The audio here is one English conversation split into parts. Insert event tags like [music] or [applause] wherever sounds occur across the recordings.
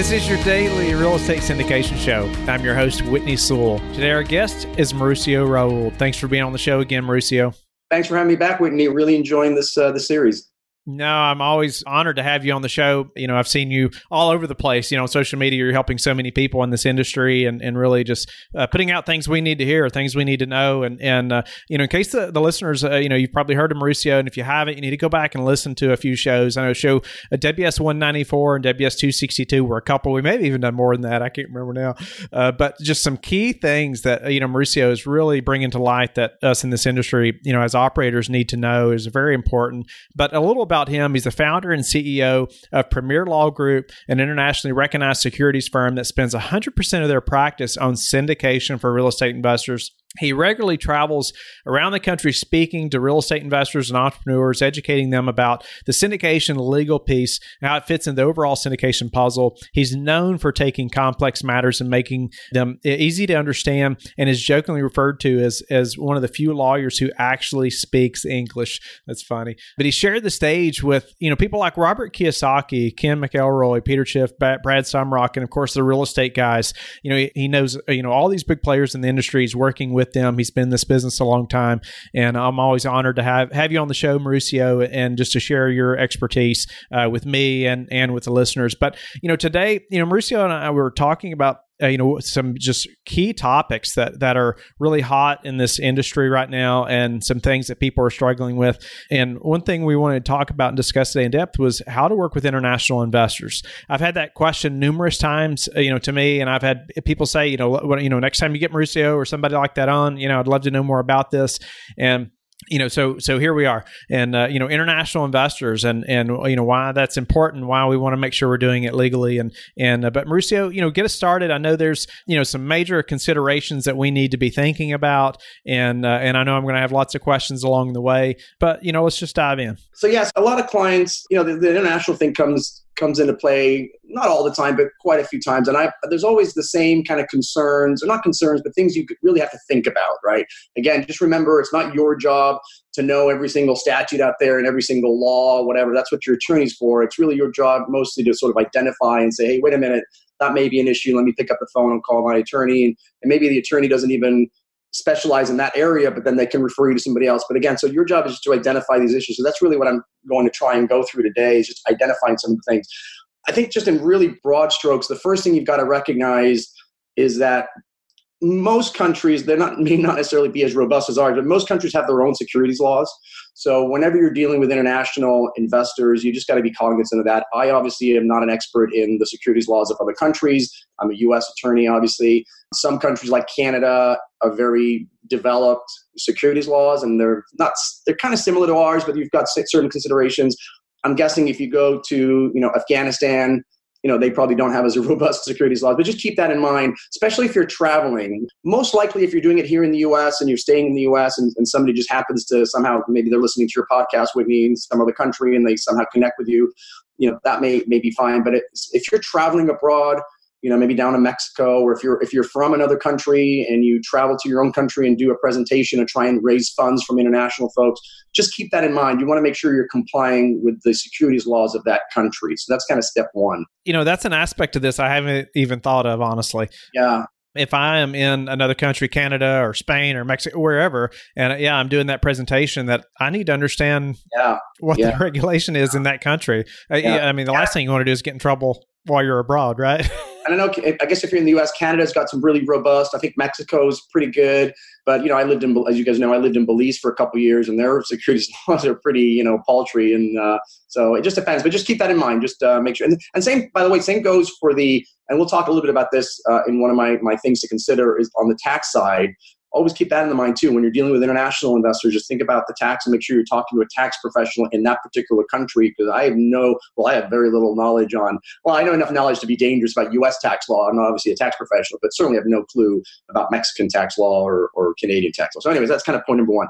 This is your daily real estate syndication show. I'm your host, Whitney Sewell. Today, our guest is Mauricio Rauld. Thanks for being on the show again, Mauricio. Thanks for having me back, Whitney. Really enjoying this uh, the series. No, I'm always honored to have you on the show. You know, I've seen you all over the place. You know, on social media, you're helping so many people in this industry and, and really just uh, putting out things we need to hear, things we need to know. And, and uh, you know, in case the, the listeners, uh, you know, you've probably heard of Mauricio. And if you haven't, you need to go back and listen to a few shows. I know show uh, WS 194 and WS 262 were a couple. We may have even done more than that. I can't remember now. Uh, but just some key things that, uh, you know, Mauricio is really bringing to light that us in this industry, you know, as operators need to know is very important. But a little about him. He's the founder and CEO of Premier Law Group, an internationally recognized securities firm that spends 100% of their practice on syndication for real estate investors. He regularly travels around the country speaking to real estate investors and entrepreneurs, educating them about the syndication legal piece and how it fits in the overall syndication puzzle. He's known for taking complex matters and making them easy to understand and is jokingly referred to as, as one of the few lawyers who actually speaks English. That's funny. But he shared the stage with, you know, people like Robert Kiyosaki, Ken McElroy, Peter Schiff, Brad Sumrok, and of course the real estate guys. You know, he, he knows, you know, all these big players in the industry. He's working with with them. He's been in this business a long time, and I'm always honored to have have you on the show, Mauricio, and just to share your expertise uh, with me and and with the listeners. But you know, today, you know, Mauricio and I were talking about uh, you know some just key topics that that are really hot in this industry right now and some things that people are struggling with. And one thing we wanted to talk about and discuss today in depth was how to work with international investors. I've had that question numerous times uh, you know to me and i've had people say you know you know next time you get mauricio or somebody like that on you know i'd love to know more about this. And you know so so here we are. And uh, you know international investors and and you know why that's important why we want to make sure we're doing it legally. And and uh, but Mauricio you know get us started. I know there's you know some major considerations that we need to be thinking about. And uh, and I know I'm going to have lots of questions along the way but you know let's just dive in. So yes a lot of clients you know the, the international thing comes comes into play not all the time but quite a few times. And i there's always the same kind of concerns or not concerns but things you really have to think about right? Again just remember it's not your job to know every single statute out there and every single law whatever. That's what your attorney's for. It's really your job mostly to sort of identify and say hey wait a minute. That may be an issue. Let me pick up the phone and call my attorney. And, and maybe the attorney doesn't even specialize in that area, but then they can refer you to somebody else. But again, so your job is to identify these issues. So that's really what I'm going to try and go through today is just identifying some things. I think just in really broad strokes, the first thing you've got to recognize is that most countries they're not [laughs] may not necessarily be as robust as ours but most countries have their own securities laws so whenever you're dealing with international investors you just got to be cognizant of that i obviously am not an expert in the securities laws of other countries i'm a us attorney obviously some countries like canada are very developed securities laws and they're not they're kind of similar to ours but you've got certain considerations. I'm guessing if you go to you know afghanistan you know they probably don't have as [laughs] robust securities laws but just keep that in mind especially if you're traveling. Most likely if you're doing it here in the us and you're staying in the us and, and somebody just happens to somehow maybe they're listening to your podcast with me in some other country and they somehow connect with you you know that may may be fine but if you're traveling abroad you know maybe down in mexico or if you're if you're from another country and you travel to your own country and do a presentation and try and raise funds from international folks just keep that in mind you want to make sure you're complying with the securities laws of that country so that's kind of step one you know that's an aspect of this i haven't even thought of honestly yeah if I am in another country, Canada or Spain or Mexico, wherever, and yeah, I'm doing that presentation, that I need to understand yeah. what yeah. the [laughs] regulation is in that country. Uh, yeah. I mean, the last thing you want to do is get in trouble while you're abroad, right? [laughs] I know. I guess if you're in the U.S., Canada's got some really robust. I think Mexico's pretty good. But you know, I lived in, as you guys know, I lived in Belize for a couple years, and their [laughs] securities laws are pretty, you know, paltry. And uh, so it just depends. But just keep that in mind. Just uh, make sure. And, and, same, by the way, same goes for the. And we'll talk a little bit about this uh, in one of my my things to consider is on the tax side. Always keep that in mind too. When you're dealing with international investors, just think about the tax and make sure you're talking to a tax professional in that particular country. Because I have no, well, I have very little knowledge on, well, I know enough knowledge to be dangerous about U.S. tax law. I'm not obviously a tax professional, but certainly have no clue about Mexican tax law or, or Canadian tax law. So, anyways, that's kind of point number one.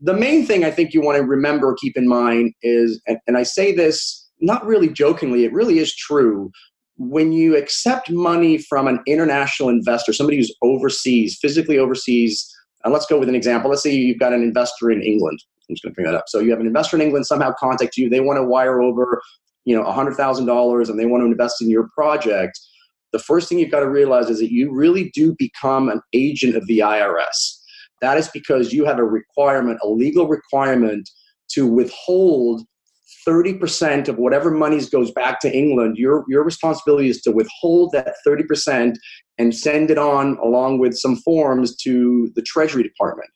The main thing I think you want to remember, keep in mind is, and, and I say this not really jokingly, it really is true when you accept money from an international investor, somebody who's overseas, physically overseas, and let's go with an example. Let's say you've got an investor in England. I'm just going to bring that up. So you have an investor in England somehow contact you. They want to wire over, you know, $100,000 and they want to invest in your project. The first thing you've got to realize is that you really do become an agent of the IRS. That is because you have a requirement, a legal requirement to withhold 30% of whatever monies goes back to England, your, your responsibility is to withhold that 30% and send it on along with some forms to the Treasury Department.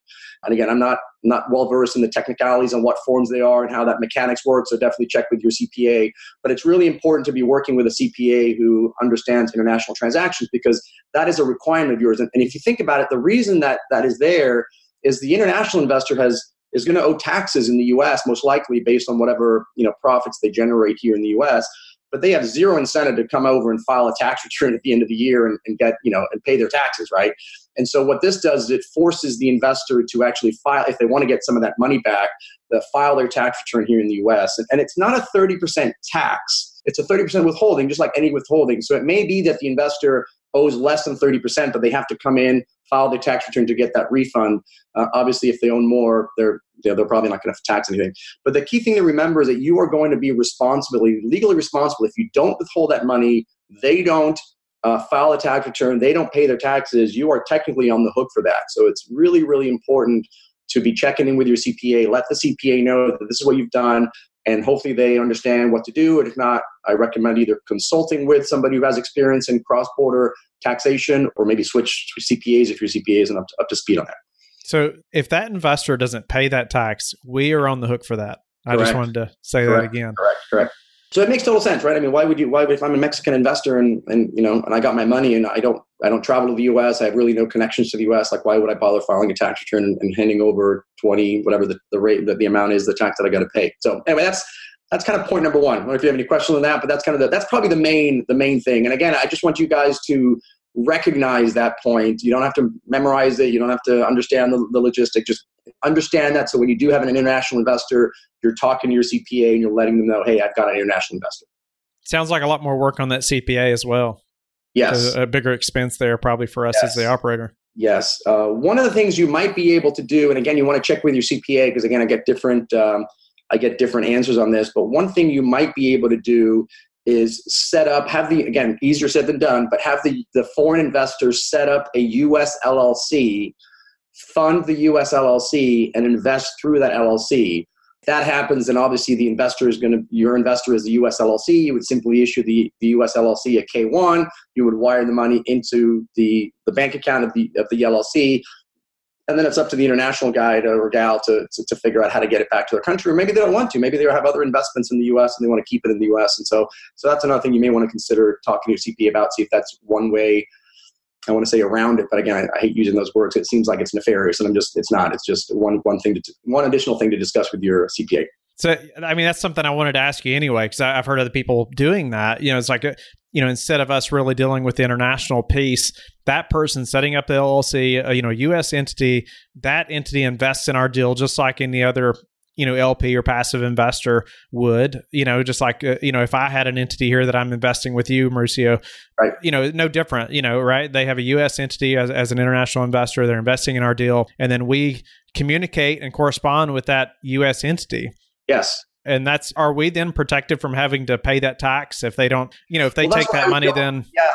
And again, I'm not not well versed in the technicalities on what forms they are and how that mechanics works. So definitely check with your CPA. But it's really important to be working with a CPA who understands international transactions because that is a requirement of yours. And, and if you think about it, the reason that that is there is the international investor has is going to owe taxes in the U.S. most likely based on whatever you know profits they generate here in the U.S. But they have zero incentive to come over and file a tax [laughs] return at the end of the year and, and get you know and pay their taxes, right? And so what this does is it forces the investor to actually file if they want to get some of that money back, to file their tax return here in the U.S. And, and it's not a thirty percent tax; it's a thirty percent withholding, just like any withholding. So it may be that the investor owes less than 30%, but they have to come in, file their tax return to get that refund. Uh, obviously, if they own more, they're know, they're probably not going to tax anything. But the key thing to remember is that you are going to be responsible, legally responsible. If you don't withhold that money, they don't uh, file a tax return, they don't pay their taxes, you are technically on the hook for that. So it's really, really important to be checking in with your CPA. Let the CPA know that this is what you've done and hopefully they understand what to do. And if not, I recommend either consulting with somebody who has experience in cross border taxation or maybe switch to CPAs if your CPA isn't up to, up to speed on that. So if that investor doesn't pay that tax, we are on the hook for that. Correct. I just wanted to say correct. that again. Correct, correct. So it makes total sense, right? I mean, why would you? Why would if I'm a Mexican investor and and you know, and I got my money and I don't I don't travel to the U.S. I have really no connections to the U.S. Like, why would I bother filing a tax return and, and handing over twenty whatever the, the rate that the amount is the tax that I got to pay? So anyway, that's that's kind of point number one. I don't know if you have any questions on that, but that's kind of the, that's probably the main the main thing. And again, I just want you guys to recognize that point. You don't have to memorize it. You don't have to understand the, the logistic. Just understand that. So when you do have an international investor, you're talking to your CPA and you're letting them know, hey, I've got an international investor. Sounds like a lot more work on that CPA as well. Yes, a, a bigger expense there probably for us yes. as the operator. Yes. Uh, one of the things you might be able to do, and again, you want to check with your CPA because again, I get different. Um, I get different answers on this, but one thing you might be able to do is set up have the again easier said than done but have the the foreign investors set up a us llc fund the us llc and invest through that llc that happens then obviously the investor is going to your investor is the us llc you would simply issue the, the us llc a k1 you would wire the money into the, the bank account of the, of the llc and then it's up to the international guy to, or gal to, to, to, figure out how to get it back to their country or maybe they don't want to. Maybe they have other investments in the us and they want to keep it in the us and so so that's another thing you may want to consider talking to your cpa about see if that's one way i want to say around it. But again I, I, hate using those words. It seems like it's nefarious and i'm just it's not. It's just one one thing to one additional thing to discuss with your cpa so, I mean, that's something I wanted to ask you anyway, because I've heard other people doing that. You know, it's like, you know, instead of us really dealing with the international piece, that person setting up the LLC, uh, you know, U.S. entity, that entity invests in our deal just like any other you know LP or passive investor would. You know just like uh, you know if I had an entity here that I'm investing with you Mauricio right. you know no different you know right? They have a US entity as, as an international investor. They're investing in our deal. And then we communicate and correspond with that US entity Yes. And that's are we then protected from having to pay that tax if they don't, you know, if they well, take that money then Yeah.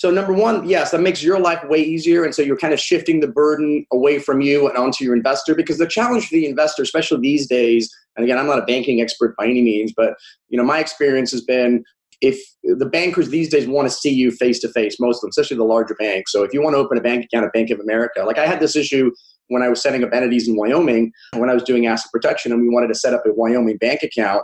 So number one, yes, that makes your life way easier, and so you're kind of shifting the burden away from you and onto your investor. Because the challenge for the investor, especially these days, and again, I'm not a banking expert by any means, but you know, my experience has been if the bankers these days want to see you face to face, most of them, especially the larger banks. So if you want to open a bank account at Bank of America, like I had this issue when I was setting up entities in Wyoming, when I was doing asset protection and we wanted to set up a Wyoming bank account,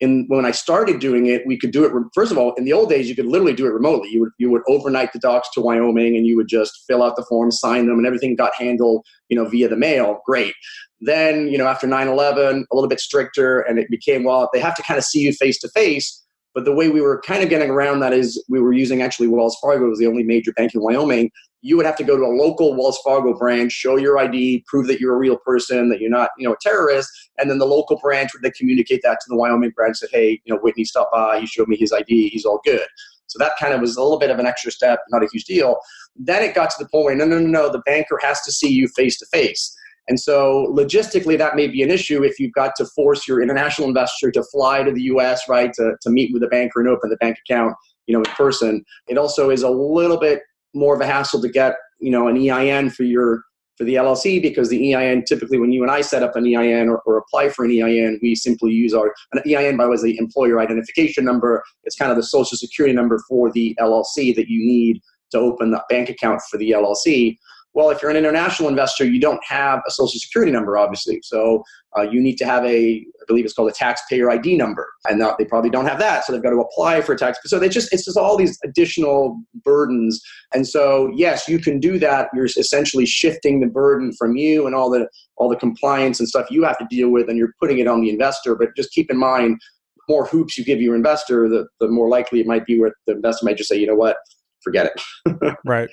And when I started doing it, we could do it. First of all, in the old days, you could literally do it remotely. You would you would overnight the docs to Wyoming, and you would just fill out the forms, sign them, and everything got handled, you know, via the mail. Great. Then, you know, after 9/11, a little bit stricter, and it became well, they have to kind of see you face to face. But the way we were kind of getting around that is we were using actually Wells Fargo was the only major bank in Wyoming. You would have to go to a local Wells Fargo branch, show your ID, prove that you're a real person, that you're not, you know, a terrorist, and then the local branch would then communicate that to the Wyoming branch that, hey, you know, Whitney stopped by, he showed me his ID, he's all good. So that kind of was a little bit of an extra step, not a huge deal. Then it got to the point where no, no, no, no, the banker has to see you face to face. And so logistically, that may be an issue if you've got to force your international investor to fly to the U.S. right to, to meet with the banker and open the bank account, you know, in person. It also is a little bit more of a hassle to get, you know, an EIN for your for the LLC because the EIN typically when you and I set up an EIN or, or apply for an EIN, we simply use our an EIN by was the employer identification number. It's kind of the social security number for the LLC that you need to open the bank account for the LLC. Well, if you're an international investor, you don't have a social security number, obviously. So uh, you need to have a, I believe it's called a taxpayer ID number, and they probably don't have that, so they've got to apply for a tax. So they just, it's just all these additional burdens. And so, yes, you can do that. You're essentially shifting the burden from you and all the all the compliance and stuff you have to deal with, and you're putting it on the investor. But just keep in mind, more hoops you give your investor, the, the more likely it might be where the investor might just say, you know what, forget it. [laughs] right.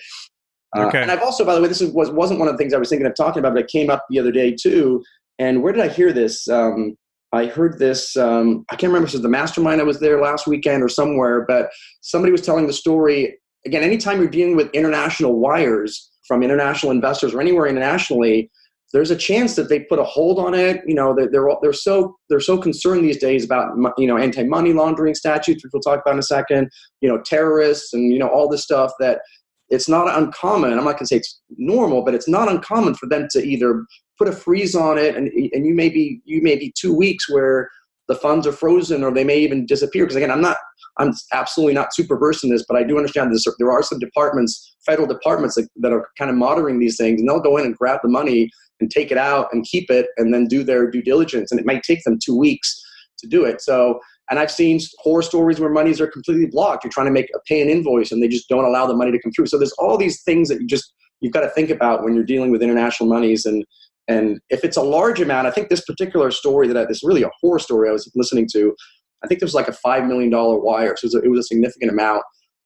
Uh, okay. and I've also, by the way, this was, wasn't one of the things I was thinking of talking about, but it came up the other day too. And where did I hear this? Um, I heard this. Um, I can't remember if it was the mastermind. I was there last weekend or somewhere, but somebody was telling the story. Again, anytime you're dealing with international wires from international investors or anywhere internationally, there's a chance that they put a hold on it. You know, they're, they're, they're so they're so concerned these days about you know anti-money laundering statutes, which we'll talk about in a second. You know, terrorists and you know all this stuff that it's not uncommon. I'm not going to say it's normal, but it's not uncommon for them to either put a freeze on it, and and you may be you may be two weeks where the funds are frozen, or they may even disappear. Because again, I'm not I'm absolutely not super versed in this, but I do understand this. There are some departments, federal departments, that, that are kind of monitoring these things, and they'll go in and grab the money and take it out and keep it, and then do their due diligence, and it might take them two weeks to do it. So and I've seen horror stories where monies are completely blocked. You're trying to make a pay an invoice and they just don't allow the money to come through. So there's all these things that you just you've got to think about when you're dealing with international monies and and if it's a large amount, I think this particular story that I, this really a horror story I was listening to, I think there was like a five million dollar wire, so it was, a, it was a significant amount.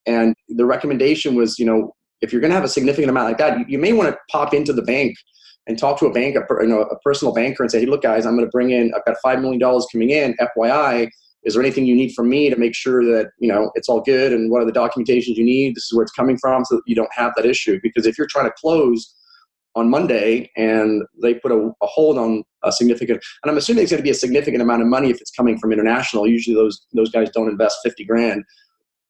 And the recommendation was, you know, if you're going to have a significant amount like that, you, you may want to pop into the bank and talk to a bank, a, you know, a personal banker, and say, hey, look, guys, I'm going to bring in, I've got five million dollars coming in, FYI is there anything you need from me to make sure that you know it's all good? And what are the documentations you need? This is where it's coming from so that you don't have that issue. Because if you're trying to close on monday and they put a, a hold on a significant and i'm assuming it's going to be a significant amount of money if it's coming from international. Usually those those guys don't invest 50 grand.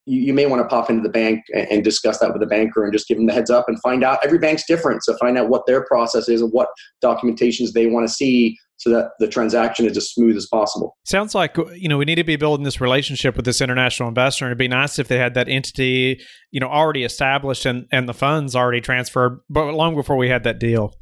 You, you may want to pop into the bank and, and discuss that with the banker and just give them the heads up and find out. Every bank's different so find out what their process is and what documentations they want to see so that the transaction is as smooth as possible. Sounds like you know we need to be building this relationship with this international investor, and it'd be nice if they had that entity you know already established and and the funds already transferred, but long before we had that deal.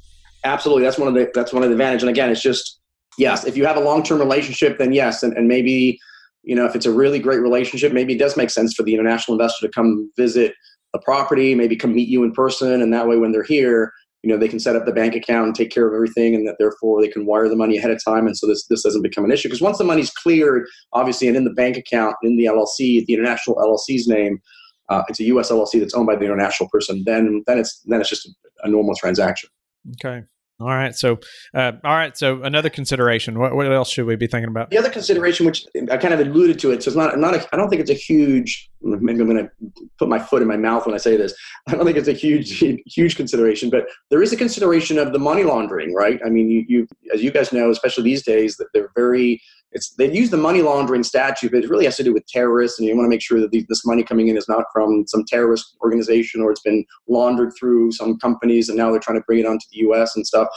Absolutely, that's one of the that's one of the advantage. And again, it's just yes, if you have a long term relationship, then yes, and, and maybe you know if it's a really great relationship, maybe it does make sense for the international investor to come visit the property, maybe come meet you in person, and that way when they're here you know they can set up the bank account and take care of everything and that therefore they can wire the money ahead of time. And so this this doesn't become an issue. Because once the money's cleared obviously and in the bank account in the llc the international llc's name uh, it's a us llc that's owned by the international person then then it's then it's just a, a normal transaction. Okay all right. So, uh, all right. So, another consideration. What, what else should we be thinking about? The other consideration, which I kind of alluded to it, so it's not not. A, I don't think it's a huge. Maybe I'm going to put my foot in my mouth when I say this. I don't think it's a huge huge consideration, but there is a consideration of the money laundering, right? I mean, you, you as you guys know, especially these days, that they're very it's they use the money laundering statute, but it really has to do with terrorists, and you want to make sure that this money coming in is not from some terrorist organization or it's been laundered through some companies, and now they're trying to bring it onto the U.S. and stuff.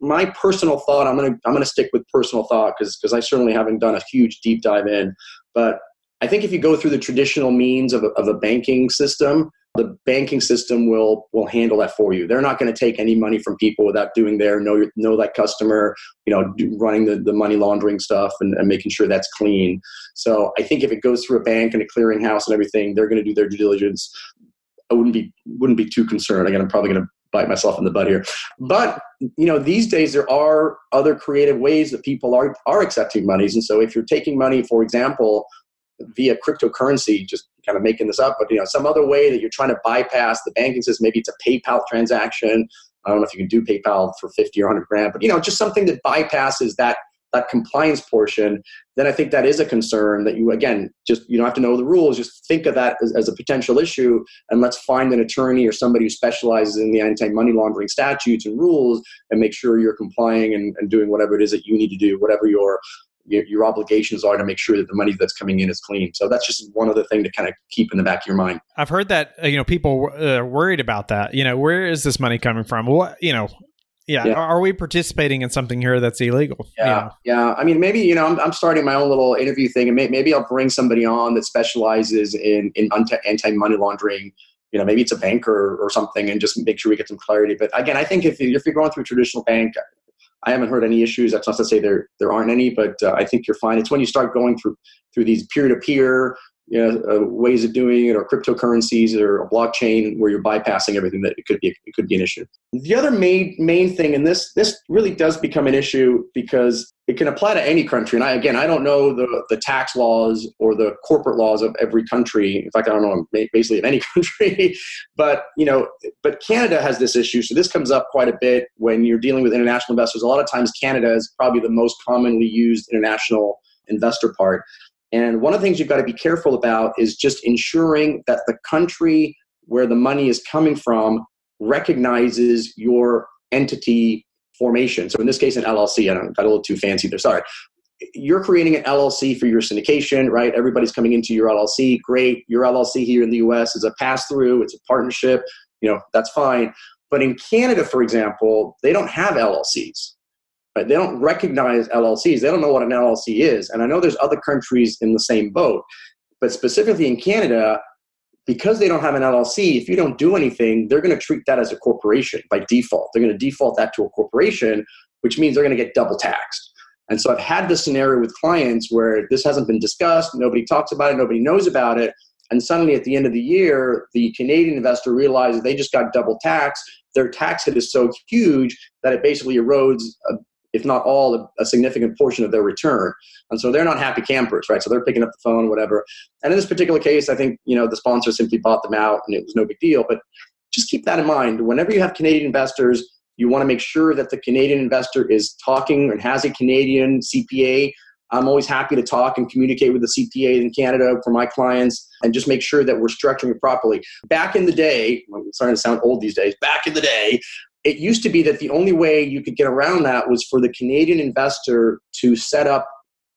My personal thought, I'm gonna I'm gonna stick with personal thought because because I certainly haven't done a huge deep dive in, but I think if you go through the traditional means of a, of a banking system, the banking system will will handle that for you. They're not going to take any money from people without doing their know know that customer, you know, do, running the, the money laundering stuff and, and making sure that's clean. So I think if it goes through a bank and a clearinghouse and everything, they're going to do their due diligence. I wouldn't be wouldn't be too concerned. Again, I'm probably going to bite myself in the butt here. But you know, these days there are other creative ways that people are are accepting monies. And so if you're taking money, for example, via cryptocurrency, just kind of making this up, but you know, some other way that you're trying to bypass the banking system, maybe it's a PayPal transaction. I don't know if you can do PayPal for 50 or 100 grand, but you know, just something that bypasses that that compliance portion, then I think that is a concern that you, again, just you don't have to know the rules, just think of that as, as a potential issue and let's find an attorney or somebody who specializes in the anti money laundering statutes and rules and make sure you're complying and, and doing whatever it is that you need to do, whatever your your, your, obligations are to make sure that the money that's coming in is clean. So that's just one other thing to kind of keep in the back of your mind. I've heard that uh, you know people are uh, worried about that. You know, where is this money coming from? What you know, yeah. yeah. Are we participating in something here that's illegal? Yeah. Yeah. I mean, maybe, you know, I'm, I'm starting my own little interview thing and may, maybe I'll bring somebody on that specializes in, in anti money laundering. You know, maybe it's a banker or something and just make sure we get some clarity. But again, I think if, if you're going through a traditional bank, I haven't heard any issues. That's not to say there there aren't any, but uh, I think you're fine. It's when you start going through through these peer to peer you know, uh, ways of doing it or cryptocurrencies or a blockchain where you're bypassing everything that it could be it could be an issue. The other main main thing, and this this really does become an issue because it can apply to any country. And I again I don't know the the tax laws or the corporate laws of every country. In fact, I don't know [laughs] basically of any country. but you know, but Canada has this issue. So this comes up quite a bit when you're dealing with international investors. A lot of times Canada is probably the most commonly used international investor part and one of the things you've got to be careful about is just ensuring that the country where the money is coming from recognizes your entity formation. So in this case, an LLC. I don't got a little too fancy there. Sorry. You're creating an LLC for your syndication, right? Everybody's coming into your LLC. Great. Your LLC here in the US is a pass through, it's a partnership. You know, that's fine. But in Canada, for example, they don't have LLCs. Right? They don't recognize LLCs. They don't know what an LLC is. And I know there's other countries in the same boat, but specifically in Canada, because they don't have an LLC, if you don't do anything, they're going to treat that as a corporation by default. They're going to default that to a corporation, which means they're going to get double taxed. And so I've had this scenario with clients where this hasn't been discussed, nobody talks about it, nobody knows about it. And suddenly at the end of the year, the Canadian investor realizes they just got double taxed. Their tax hit is so huge that it basically erodes if not all, a significant portion of their return. And so they're not happy campers, right? So they're picking up the phone, whatever. And in this particular case, I think, you know, the sponsor simply bought them out and it was no big deal. But just keep that in mind. Whenever you have Canadian investors, you want to make sure that the Canadian investor is talking and has a Canadian CPA. I'm always happy to talk and communicate with the CPA in Canada for my clients and just make sure that we're structuring it properly. Back in the day, I'm starting to sound old these days, back in the day, it used to be that the only way you could get around that was for the Canadian investor to set up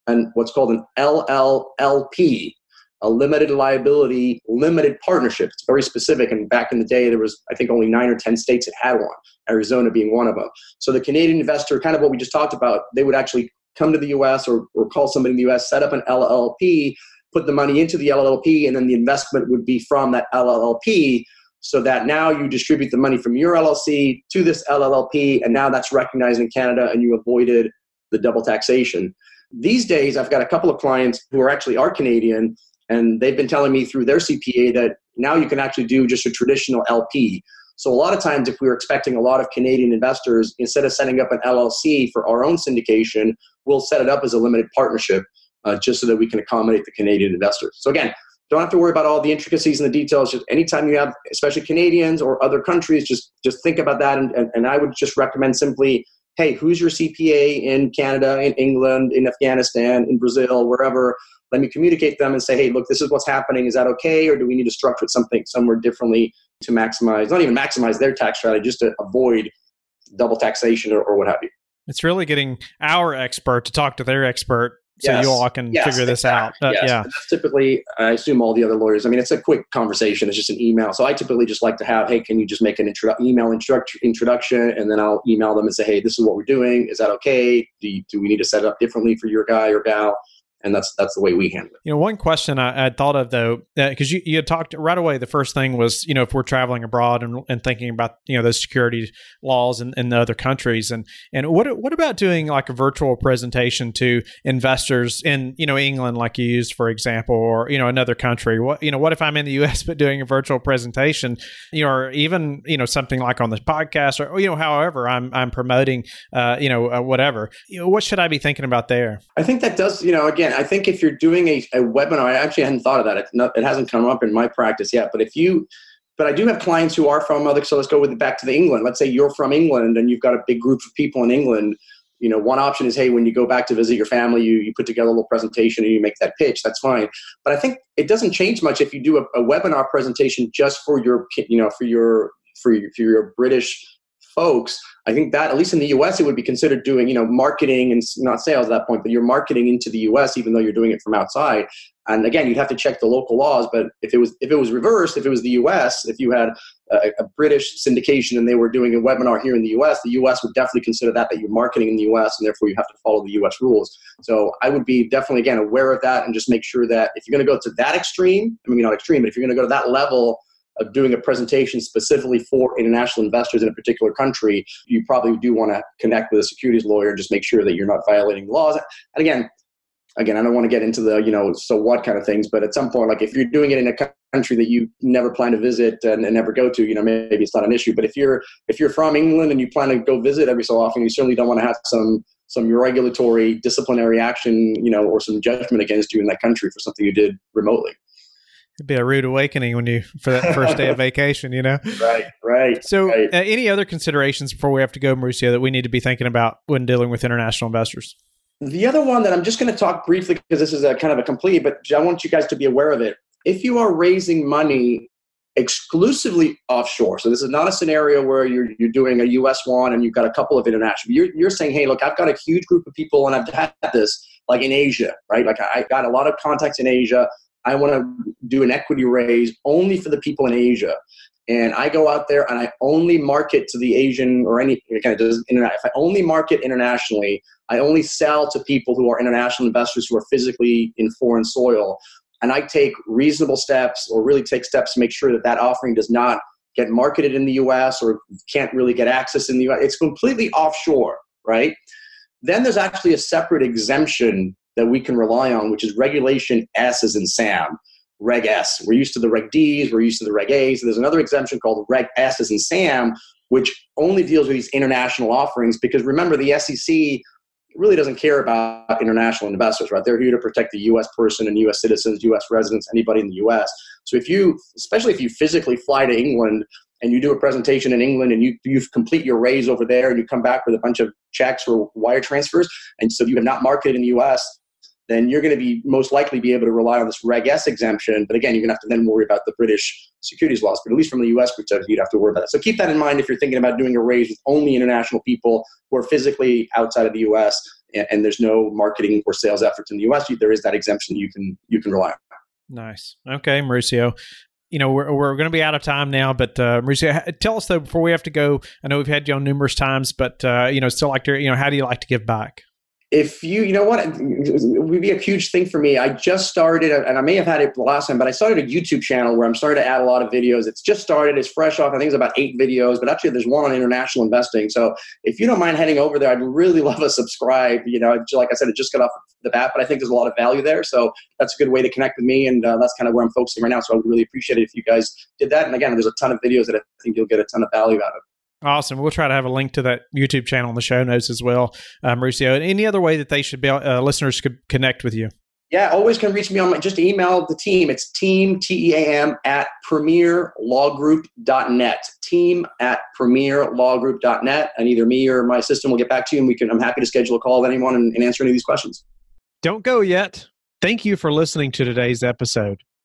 an what's called an LLLP, a limited liability limited partnership. It's very specific. And back in the day, there was I think only nine or ten states that had one. Arizona being one of them. So the Canadian investor, kind of what we just talked about, they would actually come to the U.S. or, or call somebody in the U.S. set up an LLP, put the money into the LLP, and then the investment would be from that LLP so that now you distribute the money from your LLC to this LLP, and now that's recognized in Canada, and you avoided the double taxation. These days, I've got a couple of clients who are actually are Canadian, and they've been telling me through their CPA that now you can actually do just a traditional LP. So a lot of times, if we are expecting a lot of Canadian investors, instead of setting up an LLC for our own syndication, we'll set it up as a limited partnership, uh, just so that we can accommodate the Canadian investors. So again, don't have to worry about all the intricacies and the details. Just anytime you have, especially Canadians or other countries, just just think about that. And, and, and I would just recommend simply, hey, who's your CPA in Canada, in England, in Afghanistan, in Brazil, wherever? Let me communicate them and say, hey, look, this is what's happening. Is that okay, or do we need to structure it something somewhere differently to maximize, not even maximize their tax strategy, just to avoid double taxation or, or what have you? It's really getting our expert to talk to their expert so yes. you all can yes, figure this exactly. out. Uh, yes. Yeah. That's typically, I assume all the other lawyers. I mean, it's a quick conversation. It's just an email. So I typically just like to have, hey, can you just make an intro- email introduction, and then I'll email them and say, hey, this is what we're doing. Is that okay? Do, you, do we need to set it up differently for your guy or gal? And that's that's the way we handle it. You know, one question I, I thought of though, because uh, you you talked right away. The first thing was you know if we're traveling abroad and, and thinking about you know those security laws in, in the other countries, and and what what about doing like a virtual presentation to investors in you know England, like you used for example, or you know another country? What you know what if I'm in the U.S. but doing a virtual presentation, you know, or even you know something like on this podcast, or you know however I'm I'm promoting, uh, you know uh, whatever. You know, what should I be thinking about there? I think that does you know again I think if you're doing a, a webinar, I actually hadn't thought of that. It, not, it hasn't come up in my practice yet. But if you, but I do have clients who are from other. So let's go with it back to the England. Let's say you're from England and you've got a big group of people in England. You know, one option is, hey, when you go back to visit your family, you, you put together a little presentation and you make that pitch. That's fine. But I think it doesn't change much if you do a, a webinar presentation just for your, you know, for your for your, for your British folks, I think that at least in the US, it would be considered doing, you know, marketing and not sales at that point, but you're marketing into the US, even though you're doing it from outside. And again, you'd have to check the local laws. But if it was if it was reversed, if it was the US, if you had a, a British syndication and they were doing a webinar here in the US, the US would definitely consider that that you're marketing in the US, and therefore you have to follow the US rules. So I would be definitely again aware of that and just make sure that if you're going to go to that extreme, I mean not extreme, but if you're going to go to that level of doing a presentation specifically for international investors in a particular country, you probably do want to connect with a securities lawyer and just make sure that you're not violating laws. And again, again, I don't want to get into the, you know, so what kind of things, but at some point, like if you're doing it in a country that you never plan to visit and, and, never go to, you know, maybe it's not an issue. But if you're if you're from England and you plan to go visit every so often, you certainly don't want to have some some regulatory disciplinary action, you know, or some judgment against you in that country for something you did remotely it'd be a rude awakening when you for that first day of vacation you know? [laughs] Right right so right. Uh, any other considerations before we have to go mauricio that we need to be thinking about when dealing with international investors? The other one that i'm just going to talk briefly because this is a kind of a complete but i want you guys to be aware of it. If you are raising money exclusively offshore so this is not a scenario where you're, you're doing a us one and you've got a couple of international you're, you're saying hey look i've got a huge group of people and i've had this like in asia right? Like i got a lot of contacts in asia I want to do an equity raise only for the people in Asia. And I go out there and I only market to the Asian or any kind of does internet. If I only market internationally, I only sell to people who are international investors who are physically in foreign soil. And I take reasonable steps or really take steps to make sure that that offering does not get marketed in the US or can't really get access in the US. It's completely offshore, right? Then there's actually a separate exemption that we can rely on, which is regulation S as in Sam, Reg S. We're used to the Reg Ds, we're used to the Reg As. There's another exemption called Reg S as in Sam, which only deals with these international offerings because remember, the SEC really doesn't care about international investors, right? They're here to protect the US person and US citizens, US residents, anybody in the US. So if you, especially if you physically fly to England and you do a presentation in England and you you complete your raise over there and you come back with a bunch of checks or wire transfers, and so you have not marketed in the US, then you're going to be most likely be able to rely on this Reg S exemption. But again, you're going to have to then worry about the British securities laws. But at least from the U.S. perspective, you'd have to worry about that. So keep that in mind if you're thinking about doing a raise with only international people who are physically outside of the U.S. and, and there's no marketing or sales efforts in the U.S. There is that exemption you can you can rely on. Nice. Okay, Mauricio you know we're, we're going to be out of time now but uh, Mauricio, tell us though before we have to go i know we've had you on numerous times but uh, you know still like to you know how do you like to give back if you, you know what, it would be a huge thing for me. I just started, and I may have had it last time, but I started a YouTube channel where I'm starting to add a lot of videos. It's just started, it's fresh off. I think it's about eight videos, but actually there's one on international investing. So if you don't mind heading over there, I'd really [laughs] love a subscribe. You know, like I said, it just got off the bat, but I think there's a lot of value there. So that's a good way to connect with me, and uh, that's kind of where I'm focusing right now. So I would really appreciate it if you guys did that. And again, there's a ton of videos that I think you'll get a ton of value out of. Awesome. We'll try to have a link to that YouTube channel in the show notes as well, uh, Mauricio. And any other way that they should be uh, listeners could connect with you? Yeah, always can reach me on my, just email the team. It's team, T E A M, at premierlawgroup.net. Team at premierlawgroup.net. And either me or my assistant will get back to you and we can, I'm happy to schedule a call with anyone and, and answer any of these questions. Don't go yet. Thank you for listening to today's episode.